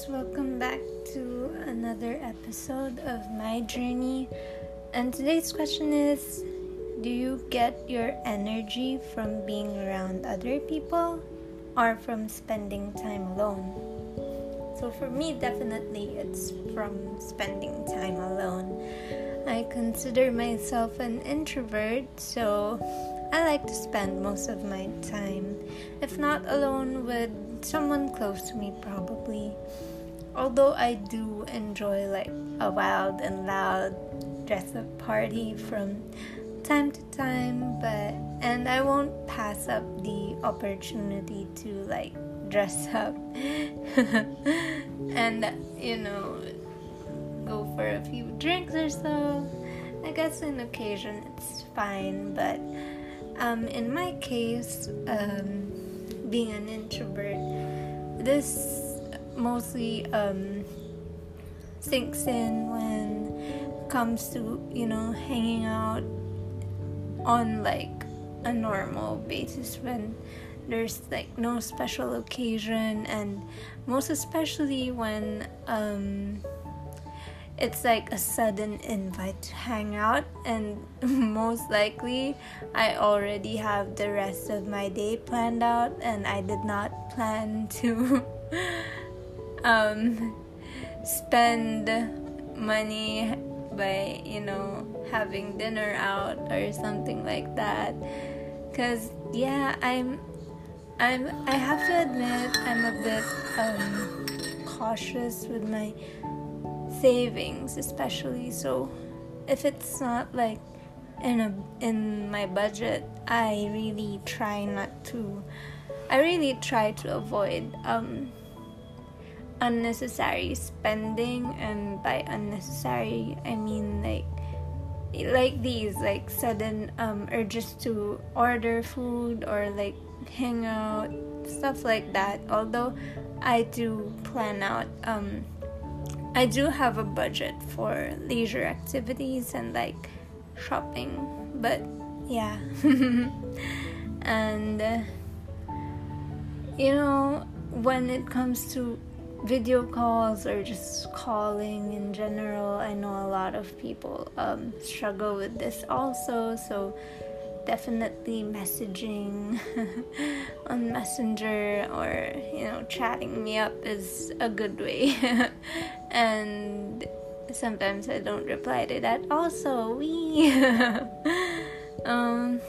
guys, welcome back to another episode of my journey. And today's question is Do you get your energy from being around other people or from spending time alone? So, for me, definitely it's from spending time alone. I consider myself an introvert, so I like to spend most of my time, if not alone, with someone close to me, probably. Although I do enjoy like a wild and loud dress up party from time to time, but and I won't pass up the opportunity to like dress up and you know go for a few drinks or so. I guess on occasion it's fine, but um, in my case, um, being an introvert, this mostly um, sinks in when it comes to you know hanging out on like a normal basis when there's like no special occasion and most especially when um, it's like a sudden invite to hang out and most likely i already have the rest of my day planned out and i did not plan to um, spend money by you know having dinner out or something like that. Because yeah i'm i'm i have to admit i'm a bit um, cautious with my savings especially. So if it's not like in a in my budget i really try not to i really try to avoid um unnecessary spending and by unnecessary i mean like like these like sudden um urges to order food or like hang out stuff like that although i do plan out um I do have a budget for leisure activities and like shopping, but yeah. and uh, you know, when it comes to video calls or just calling in general, I know a lot of people um, struggle with this also, so definitely messaging on Messenger or you know chatting me up is a good way. and sometimes I don't reply to that also. We um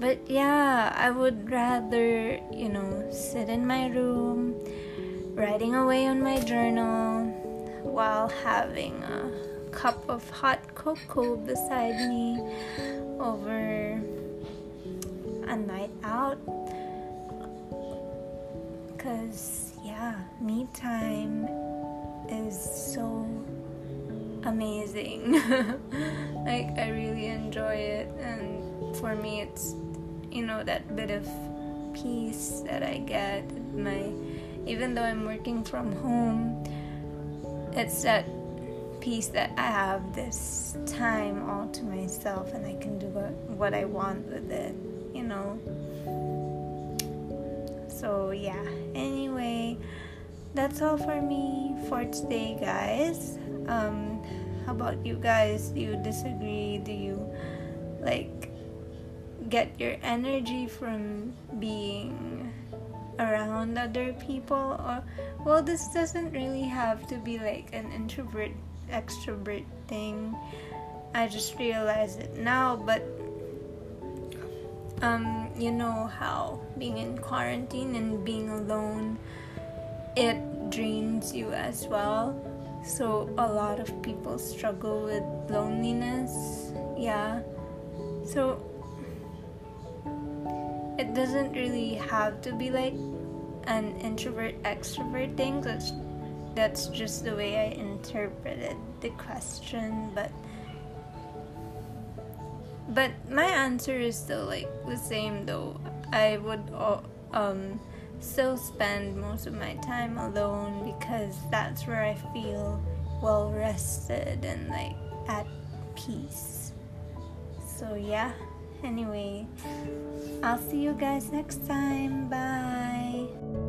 but yeah, I would rather, you know, sit in my room writing away on my journal while having a cup of hot cocoa beside me over a night out. Because yeah me time is so amazing. Like i really enjoy it and for me it's you know that bit of peace that i get my even though i'm working from home it's that peace that I have this time all to myself and I can do what, what I want with it, you know. So, yeah. Anyway, that's all for me for today, guys. Um, how about you guys? Do you disagree? Do you like get your energy from being around other people or well this doesn't really have to be like an introvert extrovert thing. I just realized it now, but um, you know how being in quarantine and being alone it drains you as well. So a lot of people struggle with loneliness. Yeah. So it doesn't really have to be like an introvert extrovert thing. It's that's just the way I interpreted the question, but but my answer is still like the same though. I would um still spend most of my time alone because that's where I feel well rested and like at peace. So yeah. Anyway, I'll see you guys next time. Bye.